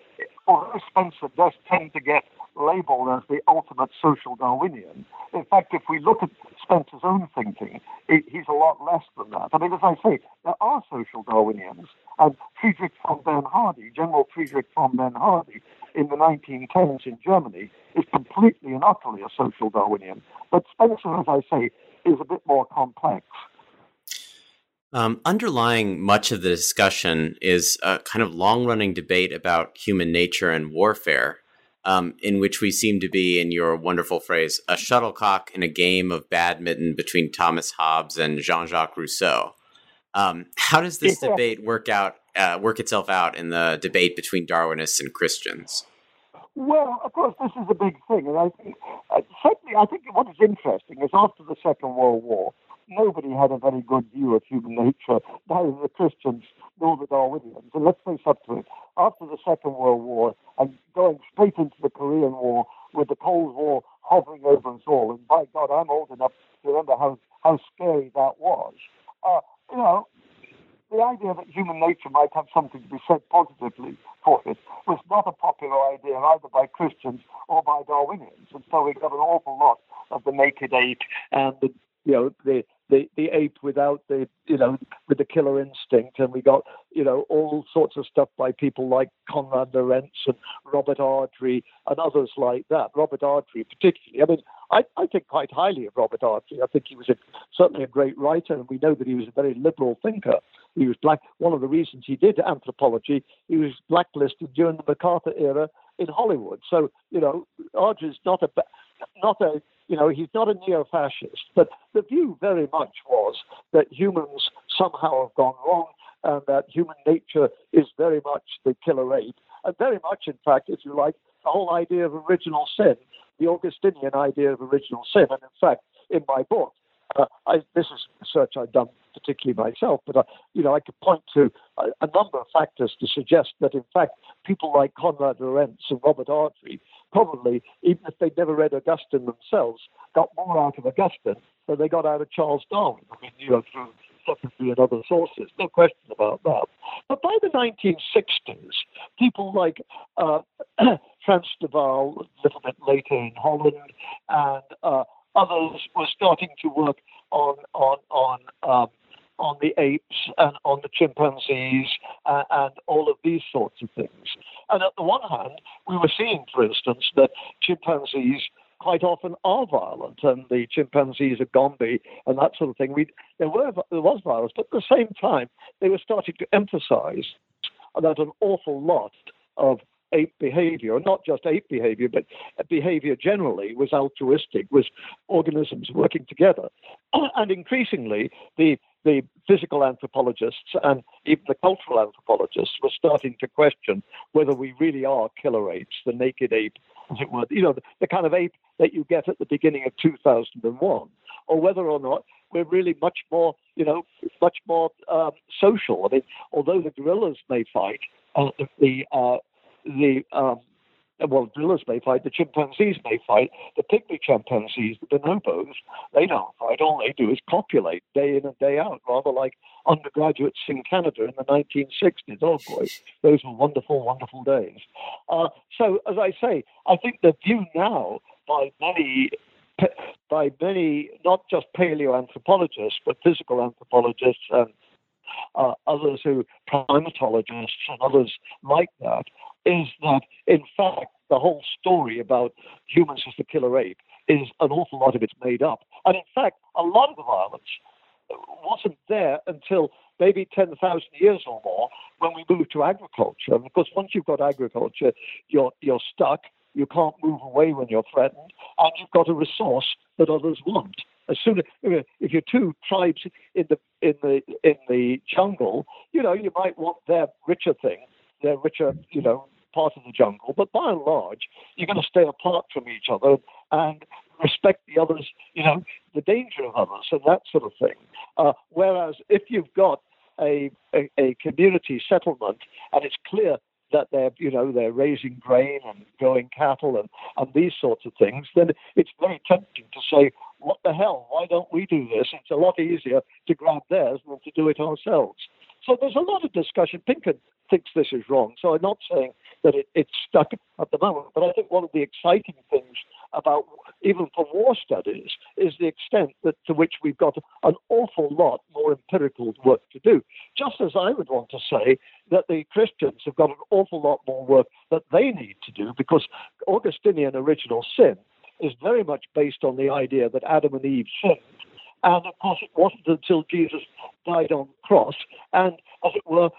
although Spencer does tend to get labeled as the ultimate social Darwinian, in fact, if we look at Spencer's own thinking, he's a lot less than that. I mean, as I say, there are social Darwinians, and Friedrich von Bernhardi, General Friedrich von Bernhardi, in the 1910s in Germany, is completely and utterly a social Darwinian. But Spencer, as I say, is a bit more complex. Um, underlying much of the discussion is a kind of long running debate about human nature and warfare, um, in which we seem to be, in your wonderful phrase, a shuttlecock in a game of badminton between Thomas Hobbes and Jean Jacques Rousseau. Um, how does this debate work out? Uh, work itself out in the debate between Darwinists and Christians? Well, of course, this is a big thing, and I think uh, certainly I think what is interesting is after the Second World War, nobody had a very good view of human nature, neither the Christians nor the Darwinians. And let's face up to it, after the Second World War and going straight into the Korean War with the Cold War hovering over us all, and by God, I'm old enough to remember how, how scary that was. Uh, you know, the idea that human nature might have something to be said positively for it was not a popular idea either by Christians or by Darwinians. And so we got an awful lot of the naked ape and the you know the the, the ape without the you know with the killer instinct. And we got you know all sorts of stuff by people like Konrad Lorenz and Robert Ardrey and others like that Robert Ardrey particularly. I mean I, I think quite highly of Robert Ardrey I think he was a, certainly a great writer and we know that he was a very liberal thinker. He was black one of the reasons he did anthropology he was blacklisted during the McCarthy era in Hollywood. So you know Ardrey's not a not a you know, he's not a neo fascist, but the view very much was that humans somehow have gone wrong and that human nature is very much the killer ape. And very much, in fact, if you like, the whole idea of original sin, the Augustinian idea of original sin. And in fact, in my book, uh, I, this is research I've done particularly myself, but I, uh, you know I could point to a, a, number of factors to suggest that in fact people like Konrad Lorenz and Robert Ardrey probably, even if they'd never read Augustine themselves, got more out of Augustine than they got out of Charles Darwin. I mean, you know, through philosophy and other sources, no question about that. But by the 1960s, people like uh, <clears throat> Frans de Waal, a little bit later in Holland, and uh, others were starting to work on on on um, on the apes and on the chimpanzees uh, and all of these sorts of things. And at the one hand, we were seeing, for instance, that chimpanzees quite often are violent, and the chimpanzees of Gombe and that sort of thing. We, there were there was violence, but at the same time, they were starting to emphasize that an awful lot of ape behavior, not just ape behavior, but behavior generally, was altruistic, was organisms working together. <clears throat> And increasingly, the the physical anthropologists and even the cultural anthropologists were starting to question whether we really are killer apes, the naked ape, as it were, you know, the, the kind of ape that you get at the beginning of 2001, or whether or not we're really much more, you know, much more um, social. I mean, although the gorillas may fight, uh, the uh, the um, well, gorillas may fight, the chimpanzees may fight, the pygmy chimpanzees, the bonobos, they don't fight. All they do is copulate day in and day out, rather like undergraduates in Canada in the 1960s. Oh boy, those were wonderful, wonderful days. Uh, so, as I say, I think the view now by many by many, not just paleoanthropologists, but physical anthropologists and uh, others who primatologists and others like that, is that in fact the whole story about humans as the killer ape is an awful lot of it's made up. And in fact, a lot of the violence wasn't there until maybe 10,000 years or more when we moved to agriculture. Because once you've got agriculture, you're, you're stuck you can't move away when you're threatened, and you've got a resource that others want. As soon as if you're two tribes in the in the in the jungle, you know you might want their richer thing, their richer you know part of the jungle, but by and large you're going to stay apart from each other and respect the others, you know, the danger of others and that sort of thing. Uh, whereas if you've got a, a, a community settlement and it's clear that they're you know they're raising grain and growing cattle and, and these sorts of things, then it's very tempting to say, what the hell? Why don't we do this? It's a lot easier to grab theirs than to do it ourselves. So there's a lot of discussion. Pinker thinks this is wrong. So I'm not saying that it, it's stuck at the moment, but I think one of the exciting things about even for war studies is the extent that to which we've got an awful lot more empirical work to do. Just as I would want to say that the Christians have got an awful lot more work that they need to do because Augustinian original sin is very much based on the idea that Adam and Eve sinned. And of course, it wasn't until Jesus died on the cross and, as it were,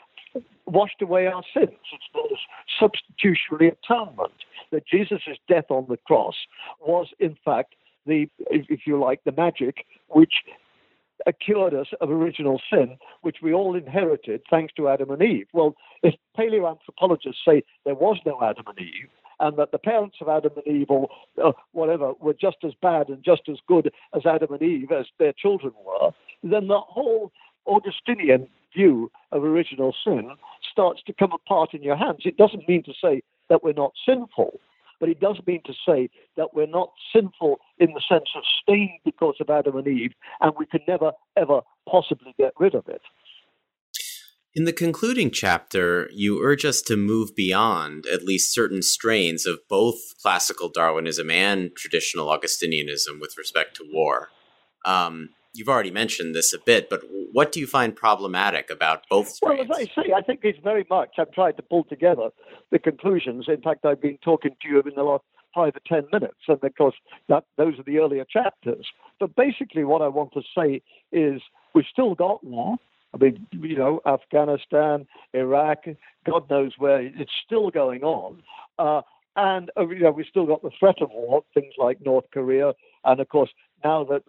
washed away our sins. It's the substitutionary atonement that Jesus' death on the cross was, in fact, the, if you like, the magic which cured us of original sin, which we all inherited thanks to Adam and Eve. Well, if paleoanthropologists say there was no Adam and Eve, and that the parents of Adam and Eve, or uh, whatever, were just as bad and just as good as Adam and Eve as their children were, then the whole Augustinian view of original sin starts to come apart in your hands. It doesn't mean to say that we're not sinful, but it does mean to say that we're not sinful in the sense of stained because of Adam and Eve, and we can never, ever possibly get rid of it. In the concluding chapter, you urge us to move beyond at least certain strains of both classical Darwinism and traditional Augustinianism with respect to war. Um, you've already mentioned this a bit, but what do you find problematic about both strains? Well, as I say, I think it's very much. I've tried to pull together the conclusions. In fact, I've been talking to you in the last five or ten minutes, and of course, that those are the earlier chapters. But basically, what I want to say is we've still got war. I mean, you know, Afghanistan, Iraq, God knows where, it's still going on. Uh, and, uh, you know, we've still got the threat of war, things like North Korea. And of course, now that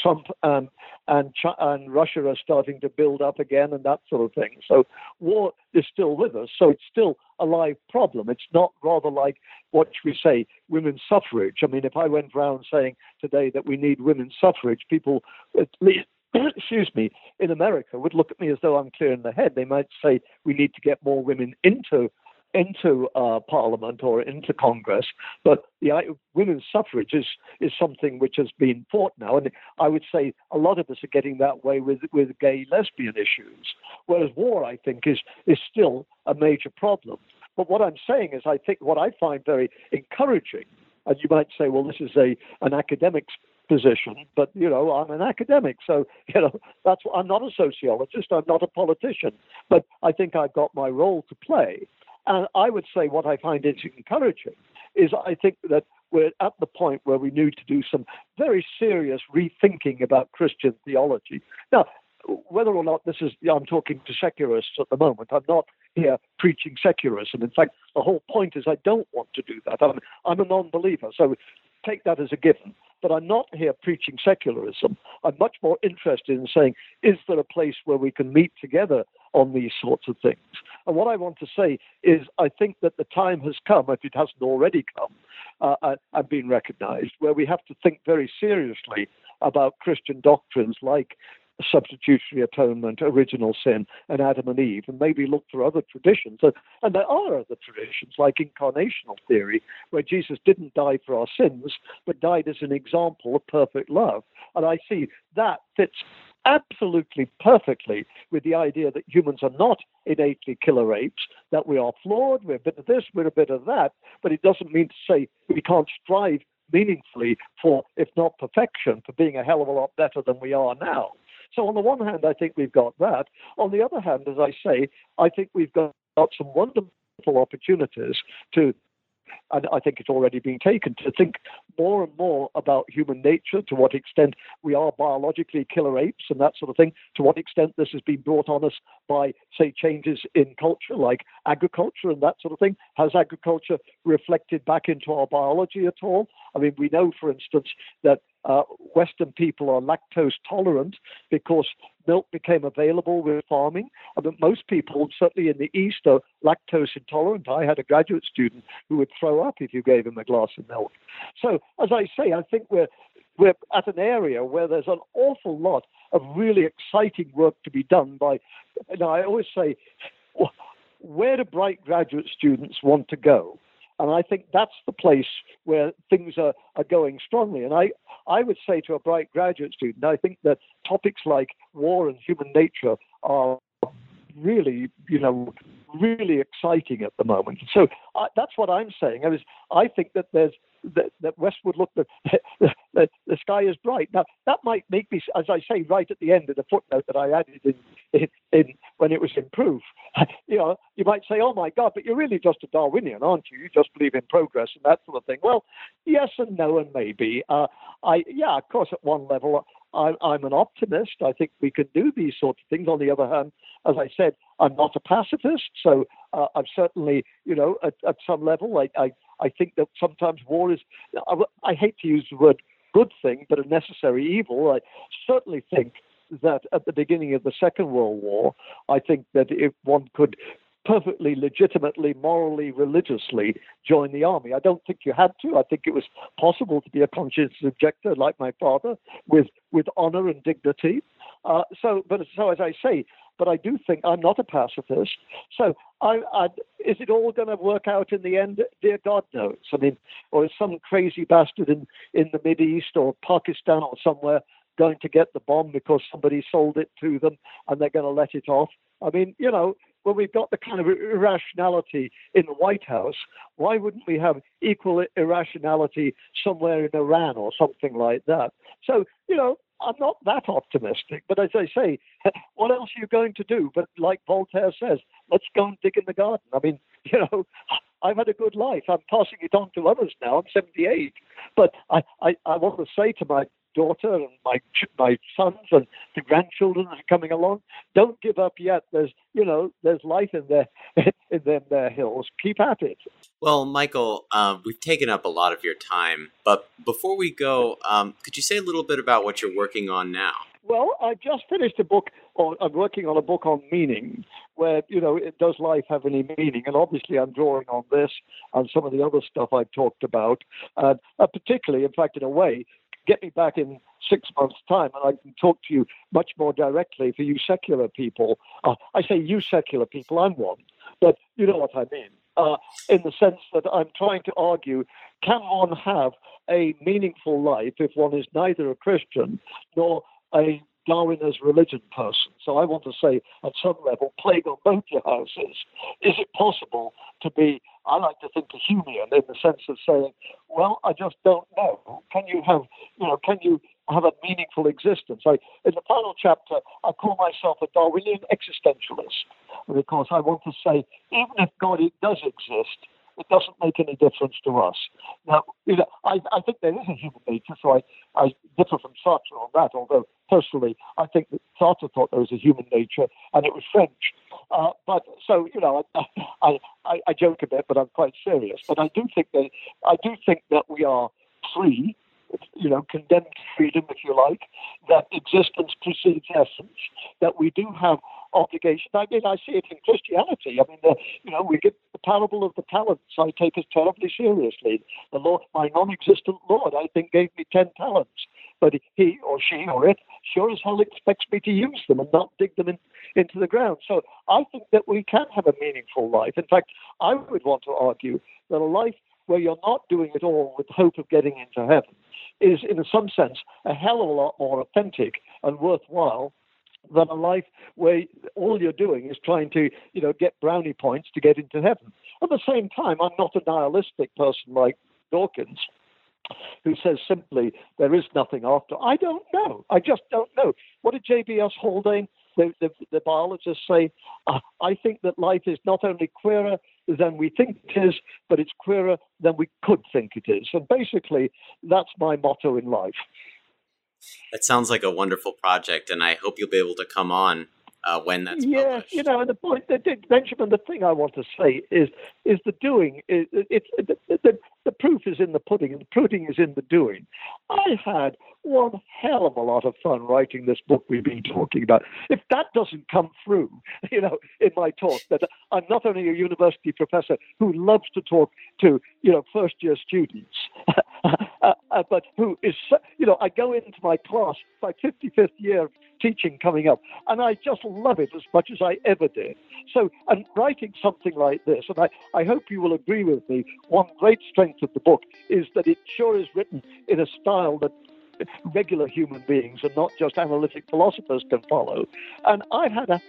Trump and and and Russia are starting to build up again and that sort of thing. So war is still with us. So it's still a live problem. It's not rather like what we say women's suffrage. I mean, if I went around saying today that we need women's suffrage, people at least <coughs> excuse me, in America would look at me as though I'm clear in the head. They might say we need to get more women into into uh, Parliament or into Congress. But the uh, women's suffrage is, is something which has been fought now. And I would say a lot of us are getting that way with, with gay lesbian issues. Whereas war, I think, is, is still a major problem. But what I'm saying is, I think what I find very encouraging, and you might say, well, this is a an academic's position, but you know, I'm an academic, so <laughs> you know, that's I'm not a sociologist, I'm not a politician, but I think I've got my role to play. And I would say what I find is encouraging is I think that we're at the point where we need to do some very serious rethinking about Christian theology. Now, whether or not this is, I'm talking to secularists at the moment. I'm not here preaching secularism. In fact, the whole point is I don't want to do that. I'm, I'm a non believer, so take that as a given. But I'm not here preaching secularism. I'm much more interested in saying, is there a place where we can meet together on these sorts of things? And what I want to say is, I think that the time has come, if it hasn't already come, uh, and been recognized, where we have to think very seriously about Christian doctrines like substitutionary atonement, original sin, and Adam and Eve, and maybe look for other traditions. And there are other traditions, like incarnational theory, where Jesus didn't die for our sins, but died as an example of perfect love. And I see that fits absolutely perfectly with the idea that humans are not innately killer apes, that we are flawed, we're a bit of this, we're a bit of that, but it doesn't mean to say we can't strive meaningfully for, if not perfection, for being a hell of a lot better than we are now. So, on the one hand, I think we've got that. On the other hand, as I say, I think we've got, some wonderful opportunities to and I think it's already being taken, to think more and more about human nature, to what extent we are biologically killer apes and that sort of thing, to what extent this has been brought on us by, say, changes in culture like agriculture and that sort of thing. Has agriculture reflected back into our biology at all? I mean, we know, for instance, that uh, Western people are lactose tolerant because milk became available with farming. I mean, most people, certainly in the East, are lactose intolerant. I had a graduate student who would throw up if you gave him a glass of milk. So, as I say, I think we're we're at an area where there's an awful lot of really exciting work to be done by. Know, I always say, where do bright graduate students want to go? And I think that's the place where things are, are going strongly. And I, I would say to a bright graduate student, I think that topics like war and human nature are really, you know, really exciting at the moment. So uh, that's what I'm saying. I was, I think that there's that, that Westwood look the, the, the sky is bright. Now that might make me, as I say right at the end of the footnote that I added in, in, in when it was in proof. <laughs> You know, you might say, "Oh my God," but you're really just a Darwinian, aren't you? You just believe in progress and that sort of thing. Well, yes and no and maybe. Uh, I yeah, of course, at one level, I'm an optimist. I think we can do these sorts of things. On the other hand, as I said, I'm not a pacifist, so uh, I'm certainly, you know, at, at some level, I, I, I think that sometimes war is, I, I hate to use the word good thing, but a necessary evil. I certainly think that at the beginning of the Second World War, I think that if one could perfectly legitimately, morally, religiously join the army. I don't think you had to. I think it was possible to be a conscientious objector like my father with with honor and dignity. Uh, so, but so as I say, but I do think I'm not a pacifist. So, I, I, is it all going to work out in the end? Dear God knows. I mean, or is some crazy bastard in in the Mid East or Pakistan or somewhere going to get the bomb because somebody sold it to them and they're going to let it off? I mean, you know, when we've got the kind of irrationality in the White House, why wouldn't we have equal irrationality somewhere in Iran or something like that? So, you know, I'm not that optimistic, but as I say, <laughs> what else are you going to do? But like Voltaire says, let's go and dig in the garden. I mean, <laughs> you know, <laughs> I've had a good life. I'm passing it on to others now. I'm 78. But I, I, I want to say to my daughter and my my sons and the grandchildren that are coming along. Don't give up yet. There's you know there's life in there <laughs> in them there hills. Keep at it. Well, Michael, uh, we've taken up a lot of your time, but before we go, um, could you say a little bit about what you're working on now? Well, I just finished a book, or I'm working on a book on meaning, where, you know, does life have any meaning? And obviously, I'm drawing on this and some of the other stuff I've talked about, uh, particularly, in fact, in a way, get me back in six months' time and I can talk to you much more directly for you secular people. Uh, I say you secular people, I'm one, but you know what I mean. Uh, in the sense that I'm trying to argue can one have a meaningful life if one is neither a Christian nor a Darwin as religion person. So I want to say, at some level, plague on both your houses. Is it possible to be, I like to think, of Humean in the sense of saying, well, I just don't know. Can you have, you know, can you have a meaningful existence? I, in the final chapter, I call myself a Darwinian existentialist because I want to say, even if God does exist, it doesn't make any difference to us. Now, you know, I, I think there is a human nature, so I, I differ from Sartre on that, although personally I think that Sartre thought there was a human nature and it was French. Uh, but so, you know, I, I, I joke a bit, but I'm quite serious. But I do think that I do think that we are free you know, condemned freedom, if you like, that existence precedes essence, that we do have obligation. I mean, I see it in Christianity. I mean, the, you know, we get the parable of the talents. I take as terribly seriously. The Lord, my non-existent Lord, I think, gave me ten talents, but he or she or it sure as hell expects me to use them and not dig them in, into the ground. So I think that we can have a meaningful life. In fact, I would want to argue that a life where you're not doing it all with hope of getting into heaven is, in some sense, a hell of a lot more authentic and worthwhile than a life where all you're doing is trying to, you know, get brownie points to get into heaven. At the same time, I'm not a nihilistic person like Dawkins, who says simply there is nothing after. I don't know. I just don't know. What did J.B.S. Haldane the, the, the biologists say, uh, I think that life is not only queerer than we think it is, but it's queerer than we could think it is. And basically, that's my motto in life. That sounds like a wonderful project, and I hope you'll be able to come on uh, when that's yeah, published. you know, and the point, the, the, Benjamin, the thing I want to say is, is the doing. It, it's the, the, the proof is in the pudding, and the pudding is in the doing. I had one hell of a lot of fun writing this book we've been talking about. If that doesn't come through, <laughs> you know, in my talk, that I'm not only a university professor who loves to talk to, you know, first year students, <laughs> uh, uh, but who is, you know, I go into my class, my 55th year of teaching coming up, and I just love it as much as I ever did. So, and writing something like this, and I, I hope you will agree with me, one great strength of the book is that it sure is written in a style that regular human beings and not just analytic philosophers can follow. And I've had a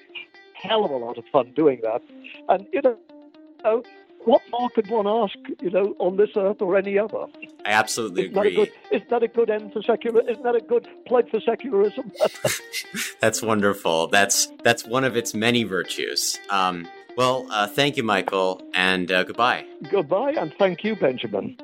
hell of a lot of fun doing that. And, you know, what more could one ask, you know, on this earth or any other? I absolutely isn't agree. That good, isn't that a good end for secular? Isn't that a good plug for secularism? <laughs> that's wonderful. That's that's one of its many virtues. Um, well, uh, thank you, Michael, and uh, goodbye. Goodbye, and thank you, Benjamin.